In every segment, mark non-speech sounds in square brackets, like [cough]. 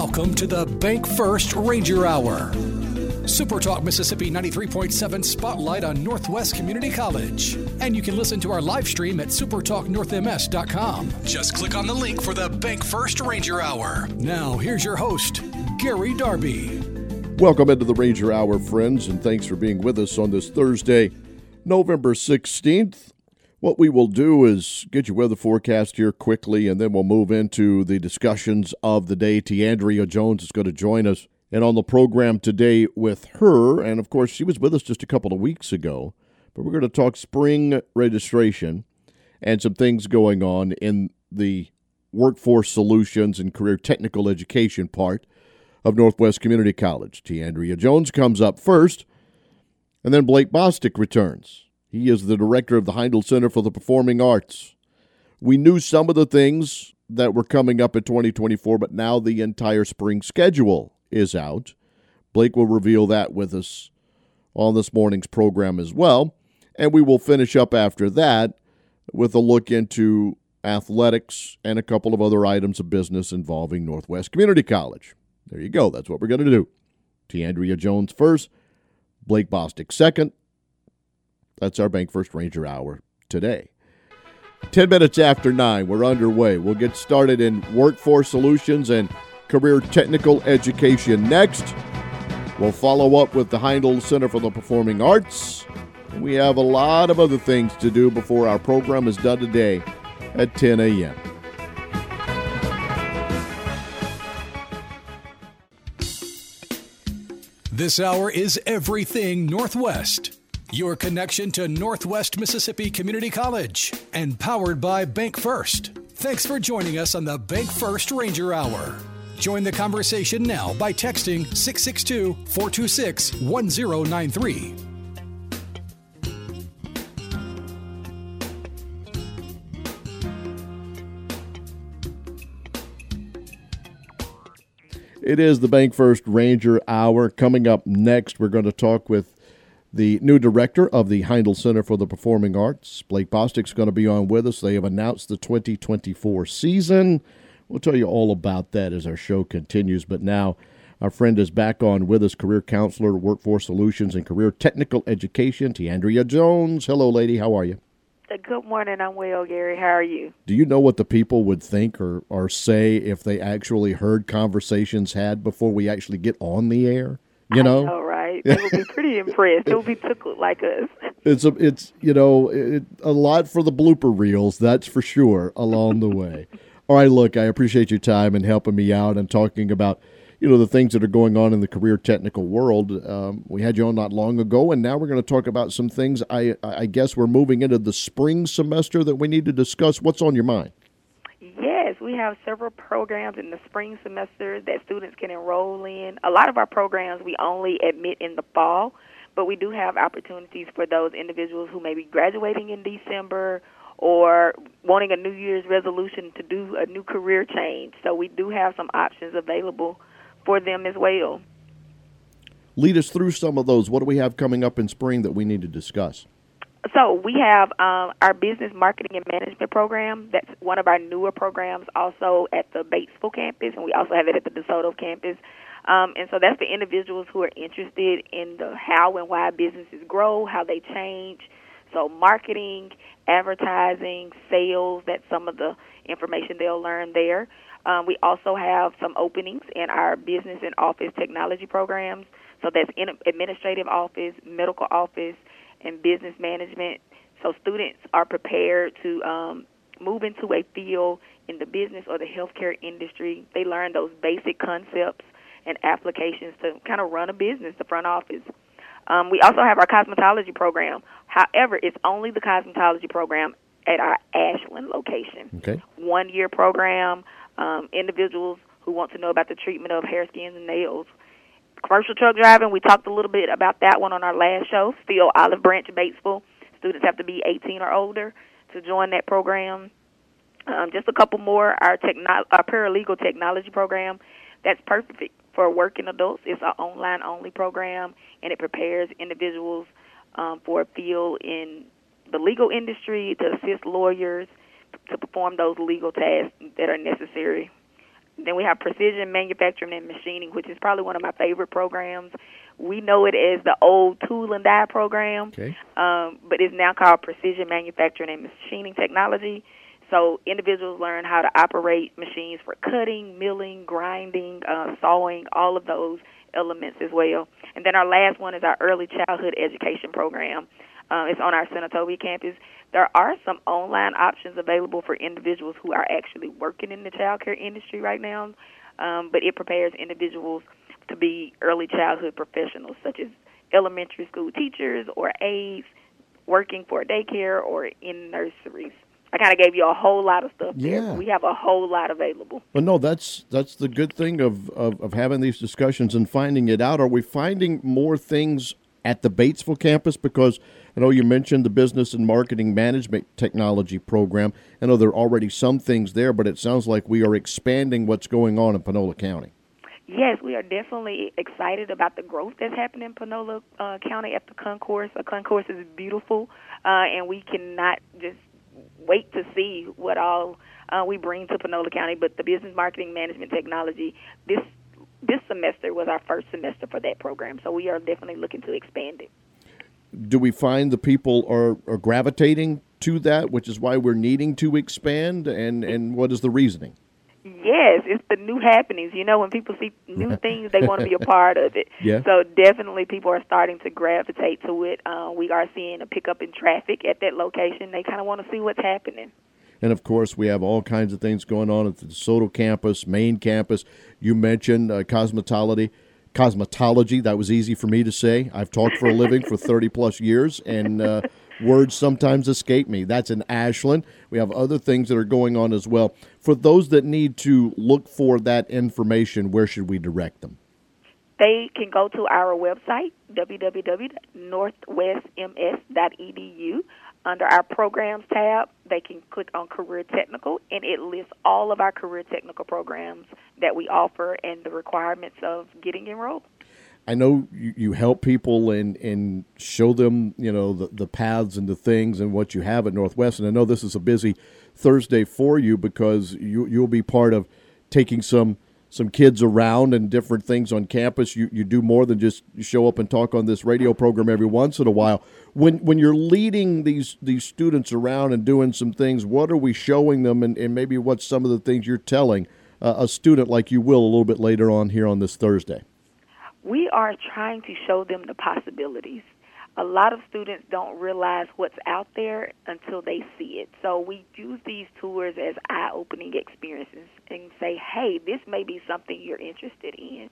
Welcome to the Bank First Ranger Hour. Super Talk Mississippi 93.7 Spotlight on Northwest Community College. And you can listen to our live stream at supertalknorthms.com. Just click on the link for the Bank First Ranger Hour. Now, here's your host, Gary Darby. Welcome into the Ranger Hour, friends, and thanks for being with us on this Thursday, November 16th. What we will do is get your weather forecast here quickly, and then we'll move into the discussions of the day. TeAndrea Jones is going to join us. And on the program today with her, and of course, she was with us just a couple of weeks ago, but we're going to talk spring registration and some things going on in the workforce solutions and career technical education part of Northwest Community College. TeAndrea Jones comes up first, and then Blake Bostick returns. He is the director of the Heindl Center for the Performing Arts. We knew some of the things that were coming up in 2024, but now the entire spring schedule is out. Blake will reveal that with us on this morning's program as well. And we will finish up after that with a look into athletics and a couple of other items of business involving Northwest Community College. There you go. That's what we're going to do. TeAndrea Jones first, Blake Bostick second, that's our Bank First Ranger Hour today. 10 minutes after 9, we're underway. We'll get started in workforce solutions and career technical education next. We'll follow up with the Heindl Center for the Performing Arts. We have a lot of other things to do before our program is done today at 10 a.m. This hour is Everything Northwest. Your connection to Northwest Mississippi Community College and powered by Bank First. Thanks for joining us on the Bank First Ranger Hour. Join the conversation now by texting 662 426 1093. It is the Bank First Ranger Hour. Coming up next, we're going to talk with the new director of the Heindl Center for the Performing Arts. Blake Bostick's going to be on with us. They have announced the 2024 season. We'll tell you all about that as our show continues. But now, our friend is back on with us, career counselor, workforce solutions, and career technical education, TeAndrea Jones. Hello, lady. How are you? Uh, good morning. I'm well, Gary. How are you? Do you know what the people would think or, or say if they actually heard conversations had before we actually get on the air? You know, know right? They will be pretty impressed. They will be tickled like us. [laughs] It's a, it's you know, it, a lot for the blooper reels. That's for sure. Along the way. [laughs] All right, look, I appreciate your time and helping me out and talking about you know the things that are going on in the career technical world. Um, we had you on not long ago, and now we're going to talk about some things. I I guess we're moving into the spring semester that we need to discuss. What's on your mind? We have several programs in the spring semester that students can enroll in. A lot of our programs we only admit in the fall, but we do have opportunities for those individuals who may be graduating in December or wanting a New Year's resolution to do a new career change. So we do have some options available for them as well. Lead us through some of those. What do we have coming up in spring that we need to discuss? So we have um, our business marketing and management program. That's one of our newer programs, also at the Batesville campus, and we also have it at the DeSoto campus. Um, and so that's for individuals who are interested in the how and why businesses grow, how they change. So marketing, advertising, sales. That's some of the information they'll learn there. Um, we also have some openings in our business and office technology programs. So that's in administrative office, medical office and business management. So students are prepared to um, move into a field in the business or the healthcare industry. They learn those basic concepts and applications to kind of run a business, the front office. Um, we also have our cosmetology program. However, it's only the cosmetology program at our Ashland location. Okay. One year program. Um, individuals who want to know about the treatment of hair, skin, and nails commercial truck driving, we talked a little bit about that one on our last show. Still Olive Branch, Batesville. Students have to be 18 or older to join that program. Um, just a couple more. Our techno- our paralegal technology program, that's perfect for working adults. It's an online only program, and it prepares individuals um, for a field in the legal industry to assist lawyers to perform those legal tasks that are necessary Then we have precision manufacturing and machining, which is probably one of my favorite programs. We know it as the old tool and die program, okay. um, but it's now called precision manufacturing and machining technology. So individuals learn how to operate machines for cutting, milling, grinding, uh, sawing, all of those elements as well. And then our last one is our early childhood education program. Uh, it's on our Senatobia campus. There are some online options available for individuals who are actually working in the child care industry right now, um, but it prepares individuals to be early childhood professionals, such as elementary school teachers or aides working for daycare or in nurseries. I kind of gave you a whole lot of stuff yeah. there. We have a whole lot available. Well, no, that's that's the good thing of, of, of having these discussions and finding it out. Are we finding more things at the Batesville campus? Because I know you mentioned the business and marketing management technology program. I know there are already some things there, but it sounds like we are expanding what's going on in Panola County. Yes, we are definitely excited about the growth that's happening in Panola uh, County at the concourse. The concourse is beautiful, uh, and we cannot just wait to see what all uh, we bring to Panola County. But the business marketing management technology this this semester was our first semester for that program, so we are definitely looking to expand it. Do we find the people are, are gravitating to that, which is why we're needing to expand? And, and what is the reasoning? Yes, it's the new happenings. You know, when people see new [laughs] things, they want to be a part of it. Yeah. So definitely, people are starting to gravitate to it. Uh, we are seeing a pickup in traffic at that location. They kind of want to see what's happening. And of course, we have all kinds of things going on at the DeSoto campus, main campus. You mentioned uh, cosmetology. Cosmetology, that was easy for me to say. I've talked for a living for 30 plus years, and uh, words sometimes escape me. That's in Ashland. We have other things that are going on as well. For those that need to look for that information, where should we direct them? They can go to our website, www.northwestms.edu. Under our programs tab, they can click on Career Technical, and it lists all of our career technical programs that we offer and the requirements of getting enrolled. I know you, you help people and, and show them, you know, the, the paths and the things and what you have at Northwest. And I know this is a busy Thursday for you because you, you'll be part of taking some – some kids around and different things on campus. You you do more than just show up and talk on this radio program every once in a while. When when you're leading these these students around and doing some things, what are we showing them, and, and maybe what's some of the things you're telling uh, a student like you will a little bit later on here on this Thursday? We are trying to show them the possibilities a lot of students don't realize what's out there until they see it. So we use these tours as eye-opening experiences and say, "Hey, this may be something you're interested in."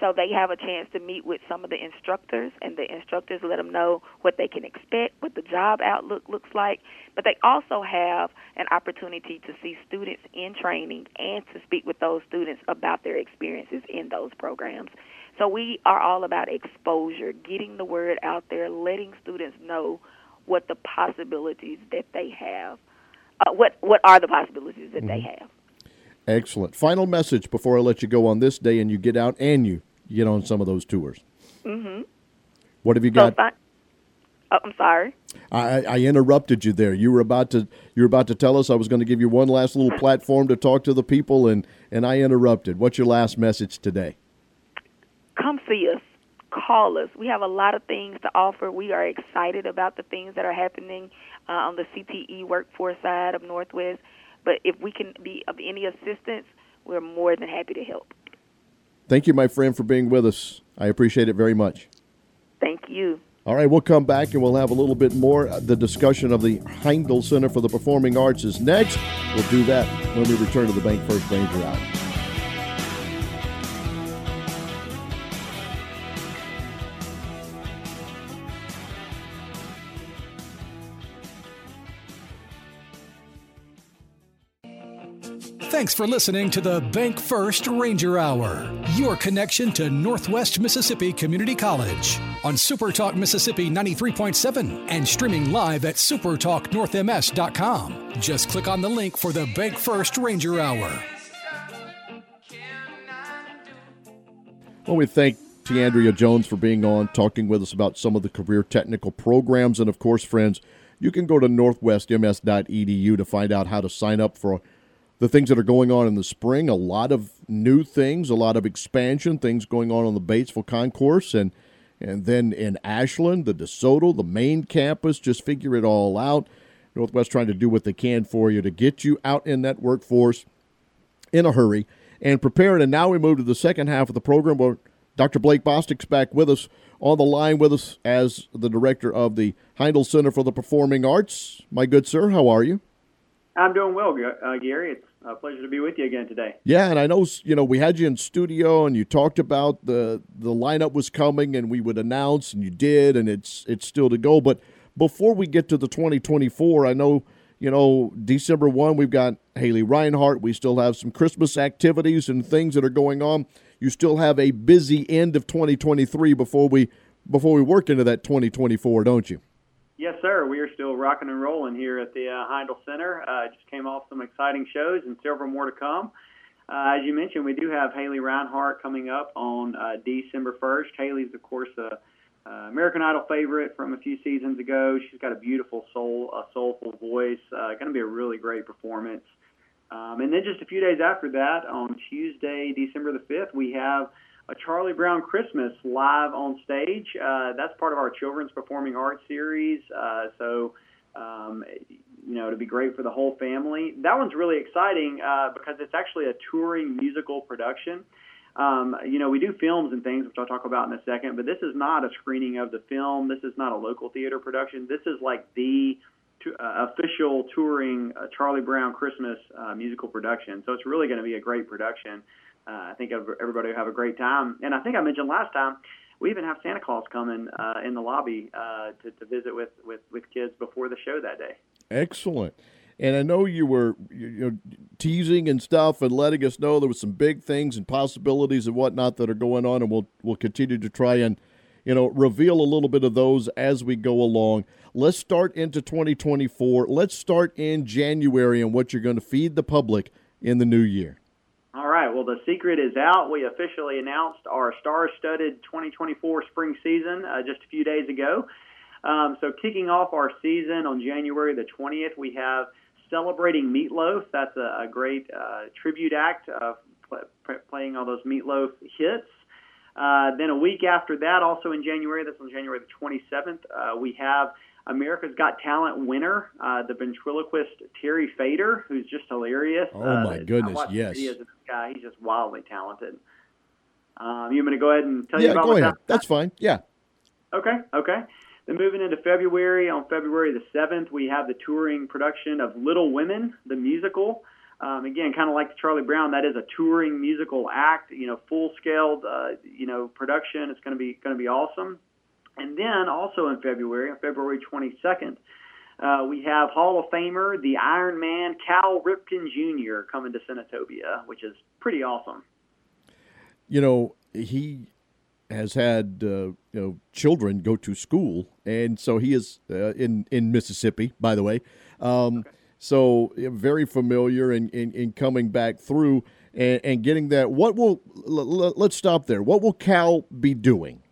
So they have a chance to meet with some of the instructors, and the instructors let them know what they can expect, what the job outlook looks like. But they also have an opportunity to see students in training and to speak with those students about their experiences in those programs. So we are all about exposure, getting the word out there, letting students know what the possibilities that they have. Uh, what what are the possibilities that mm-hmm. they have? Excellent. Final message before I let you go on this day and you get out and you get on some of those tours. Mm-hmm. What have you got? So, oh, I'm sorry. I, I interrupted you there. You were about to you were about to tell us I was going to give you one last little platform to talk to the people, and and I interrupted. What's your last message today? Come see us, call us. We have a lot of things to offer. We are excited about the things that are happening uh, on the CTE workforce side of Northwest. But if we can be of any assistance, we're more than happy to help. Thank you, my friend, for being with us. I appreciate it very much. Thank you. All right, we'll come back and we'll have a little bit more. The discussion of the Heindl Center for the Performing Arts is next. We'll do that when we return to the Bank First Ranger Hour. Thanks for listening to the Bank First Ranger Hour, your connection to Northwest Mississippi Community College on SuperTalk Mississippi 93.7 and streaming live at supertalknorthms.com. Just click on the link for the Bank First Ranger Hour. Well, we thank TeAndrea Jones for being on, talking with us about some of the career technical programs. And of course, friends, you can go to northwestms.edu to find out how to sign up for the things that are going on in the spring. A lot of new things, a lot of expansion, things going on on the Batesville Concourse, and and then in Ashland, the DeSoto, the main campus. Just figure it all out. Northwest trying to do what they can for you to get you out in that workforce in a hurry and preparing. And now we move to the second half of the program where Dr. Blake Bostick's back with us on the line with us as the director of the Heindl Center for the Performing Arts. My good sir, how are you? I'm doing well, uh, Gary. It's a pleasure to be with you again today. Yeah, and I know you know we had you in studio and you talked about the the lineup was coming and we would announce and you did and it's it's still to go. But before we get to the 2024, I know you know December one we've got Haley Reinhart. We still have some Christmas activities and things that are going on. You still have a busy end of 2023 before we before we work into that 2024, don't you? Yes, sir. We are still rocking and rolling here at the uh, Heindl Center. Uh, just came off some exciting shows and several more to come. Uh, as you mentioned, we do have Haley Reinhart coming up on uh, December 1st. Haley's, of course, a uh, American Idol favorite from a few seasons ago. She's got a beautiful soul, a soulful voice. Uh, going to be a really great performance. Um, and then just a few days after that, on Tuesday, December the 5th, we have a Charlie Brown Christmas live on stage. Uh, that's part of our Children's Performing Arts series. Uh, so, um, you know, it'd be great for the whole family. That one's really exciting uh, because it's actually a touring musical production. Um, you know, we do films and things, which I'll talk about in a second, but this is not a screening of the film. This is not a local theater production. This is like the uh, official touring uh, Charlie Brown Christmas uh, musical production. So it's really going to be a great production I think everybody will have a great time. And I think I mentioned last time we even have Santa Claus coming uh, in the lobby uh, to, to visit with, with, with kids before the show that day. Excellent. And I know you were you know, teasing and stuff and letting us know there was some big things and possibilities and whatnot that are going on, and we'll we'll continue to try and you know reveal a little bit of those as we go along. Let's start into 2024. Let's start in January and what you're going to feed the public in the new year. Right. Well, the secret is out. We officially announced our star-studded 2024 spring season uh, just a few days ago. Um, so, kicking off our season on January the 20th, we have celebrating Meatloaf. That's a, a great uh, tribute act of pl- playing all those Meatloaf hits. Uh, then a week after that, also in January, that's on January the 27th, uh, we have America's Got Talent winner, uh, the ventriloquist Terry Fator, who's just hilarious. Oh my uh, goodness, yes. He is this guy. He's just wildly talented. Um, you want me to go ahead and tell yeah, you about go ahead. That's fine. Yeah. Okay. Okay. Then moving into February, on February the seventh, we have the touring production of Little Women, the musical. Um, again, kind of like Charlie Brown, that is a touring musical act. You know, full scaled, uh, you know, production. It's going to be going to be awesome. And then also in February, on February 22nd, uh, we have Hall of Famer, the Iron Man, Cal Ripken Jr. coming to Senatobia, which is pretty awesome. You know, he has had uh, you know children go to school, and so he is uh, in in Mississippi, by the way. Um, okay. So very familiar in, in, in, coming back through and, and getting that. What will let's stop there. What will Cal be doing?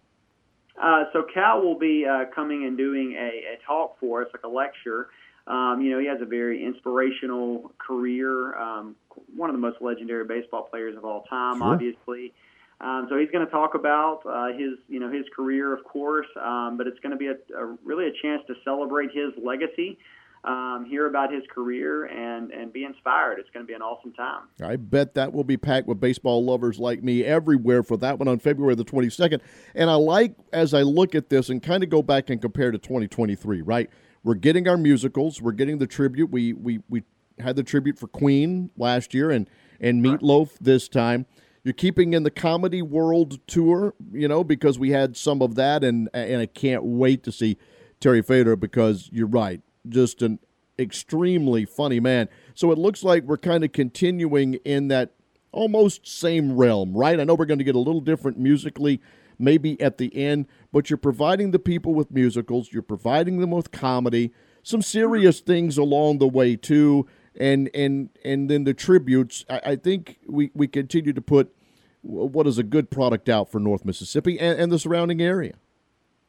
Uh, so Cal will be uh, coming and doing a, a, talk for us, like a lecture. Um, you know, he has a very inspirational career. Um, one of the most legendary baseball players of all time, sure. obviously. Um, so he's going to talk about uh, his, you know, his career, of course, um, but it's going to be a, a, really a chance to celebrate his legacy um, hear about his career and and be inspired. It's going to be an awesome time. I bet that will be packed with baseball lovers like me everywhere for that one on February the 22nd. And I like as I look at this and kind of go back and compare to 2023. Right, we're getting our musicals, we're getting the tribute. We we we had the tribute for Queen last year and and Meatloaf this time. You're keeping in the comedy world tour, you know, because we had some of that, and and I can't wait to see Terry Fator because you're right just an extremely funny man. So it looks like we're kind of continuing in that almost same realm, right? I know we're going to get a little different musically maybe at the end, but you're providing the people with musicals, you're providing them with comedy, some serious things along the way too, and and and then the tributes. I, I think we we continue to put what is a good product out for North Mississippi and, and the surrounding area.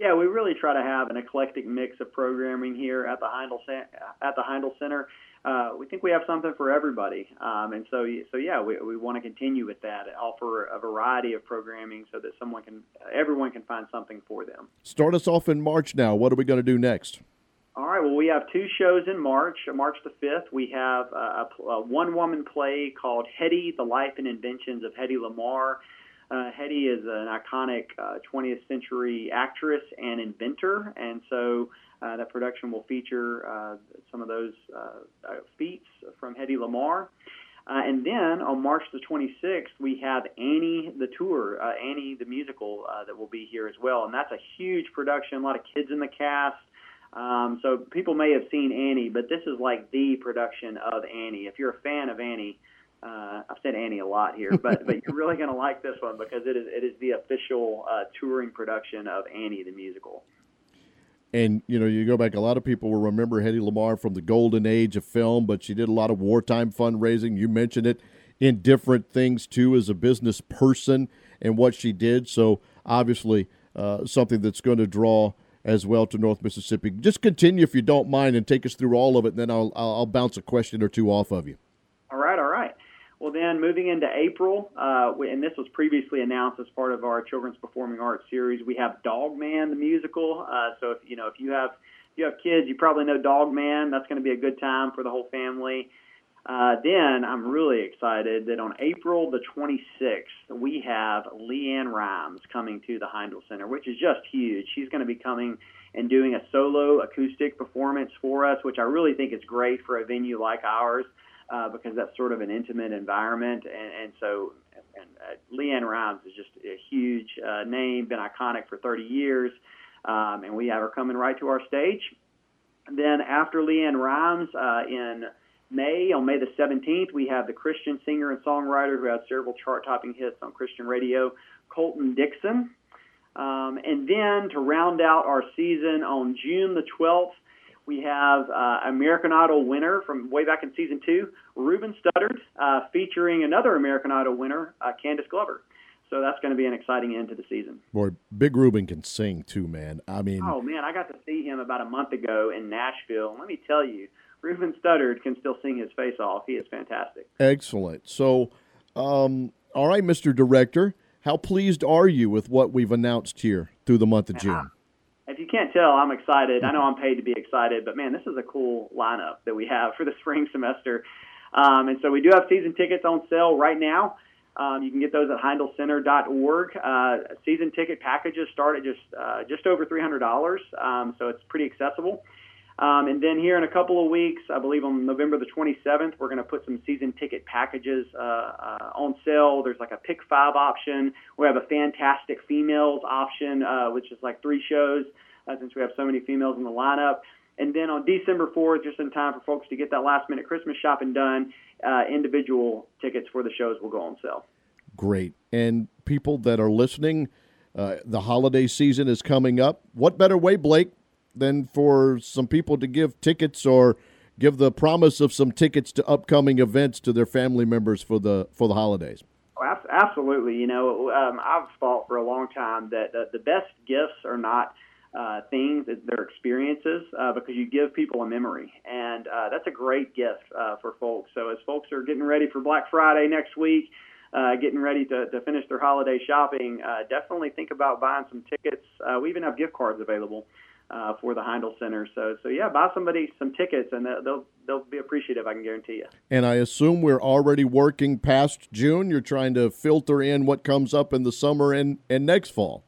Yeah, we really try to have an eclectic mix of programming here at the Heindl at the Heindl Center. uh, we think we have something for everybody. Um, and so, so yeah, we, we want to continue with that, offer a variety of programming so that someone can, everyone can find something for them. Start us off in March now. What are we going to do next? All right. Well, we have two shows in March. March the 5th, we have a, a one woman play called Hedy: The Life and Inventions of Hedy Lamarr. Uh, Hedy is an iconic uh, 20th century actress and inventor, and so uh, that production will feature uh, some of those uh, uh, feats from Hedy Lamarr. And then on March the 26th, we have Annie the tour, Annie the musical, that will be here as well. And that's a huge production, a lot of kids in the cast. Um, so people may have seen Annie, but this is like the production of Annie. If you're a fan of Annie, uh, I've said Annie a lot here, [laughs] but but you're really going to like this one because it is it is the official uh, touring production of Annie the musical. And you know, you go back. A lot of people will remember Hedy Lamarr from the golden age of film, but she did a lot of wartime fundraising. You mentioned it in different things too, as a business person and what she did. So obviously, uh, something that's going to draw as well to North Mississippi. Just continue if you don't mind, and take us through all of it. And then I'll I'll bounce a question or two off of you. All right, all right. Well, then moving into April, uh, and this was previously announced as part of our Children's Performing Arts series, we have Dog Man the musical. Uh, so if you know if you have if you have kids, you probably know Dog Man. That's going to be a good time for the whole family. Uh, then I'm really excited that on April the 26th, we have LeAnn Rimes coming to the Heindl Center, which is just huge. She's going to be coming and doing a solo acoustic performance for us, which I really think is great for a venue like ours uh, because that's sort of an intimate environment. And, and so and, uh, LeAnn Rimes is just a huge uh, name, been iconic for 30 years, um, and we have her coming right to our stage. Then after LeAnn Rimes uh, in May, on May the 17th, we have the Christian singer and songwriter who has several chart-topping hits on Christian radio, Colton Dixon. Um, and then to round out our season on June the 12th, we have uh, American Idol winner from way back in season two, Ruben Studdard, uh, featuring another American Idol winner, uh, Candice Glover. So that's going to be an exciting end to the season. Boy, Big Ruben can sing too, man. I mean, oh man, I got to see him about a month ago in Nashville. Let me tell you, Ruben Studdard can still sing his face off. He is fantastic. Excellent. So, um, all right, Mr. Director, how pleased are you with what we've announced here through the month of June? You can't tell, I'm excited. I know I'm paid to be excited, but man, this is a cool lineup that we have for the [laughs] spring semester. Um, and so we do have season tickets on sale right now. Um, you can get those at HeindlCenter.org. Uh, season ticket packages start at just uh, just over $300, um, so it's pretty accessible. Um, and then here in a couple of weeks, I believe on November the 27th, we're going to put some season ticket packages uh, uh, on sale. There's like a pick five option. We have a fantastic females option, uh, which is like three shows uh, since we have so many females in the lineup. And then on December 4th, just in time for folks to get that last minute Christmas shopping done, uh, individual tickets for the shows will go on sale. Great. And people that are listening, uh, the holiday season is coming up. What better way, Blake, than for some people to give tickets or give the promise of some tickets to upcoming events to their family members for the for the holidays? Oh, absolutely. You know, um, I've thought for a long time that uh, the best gifts are not uh, things, they're experiences, uh, because you give people a memory. And uh, that's a great gift uh, for folks. So as folks are getting ready for Black Friday next week, uh, getting ready to, to finish their holiday shopping, uh, definitely think about buying some tickets. Uh, we even have gift cards available uh, for the Heindl Center. So, so yeah, buy somebody some tickets, and they'll they'll be appreciative. I can guarantee you. And I assume we're already working past June. You're trying to filter in what comes up in the summer and and next fall.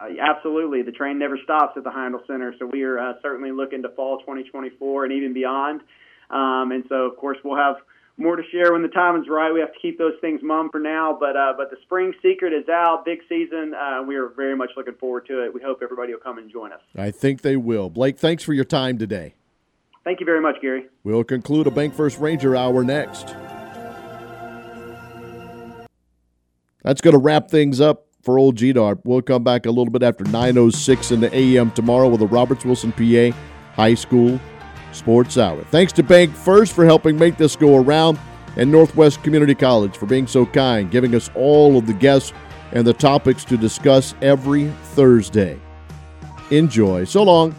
Uh, absolutely, the train never stops at the Heindl Center. So we are uh, certainly looking to fall 2024 and even beyond. Um, and so, of course, we'll have more to share when the time is right. We have to keep those things mum for now, but uh, but the spring secret is out. Big season. Uh, we are very much looking forward to it. We hope everybody will come and join us. I think they will. Blake, thanks for your time today. Thank you very much, Gary. We'll conclude a Bank First Ranger hour next. That's going to wrap things up for old GDAR. We'll come back a little bit after 9.06 in the AM tomorrow with the Roberts Wilson PA High School Sports Hour. Thanks to Bank First for helping make this go around and Northwest Community College for being so kind, giving us all of the guests and the topics to discuss every Thursday. Enjoy. So long.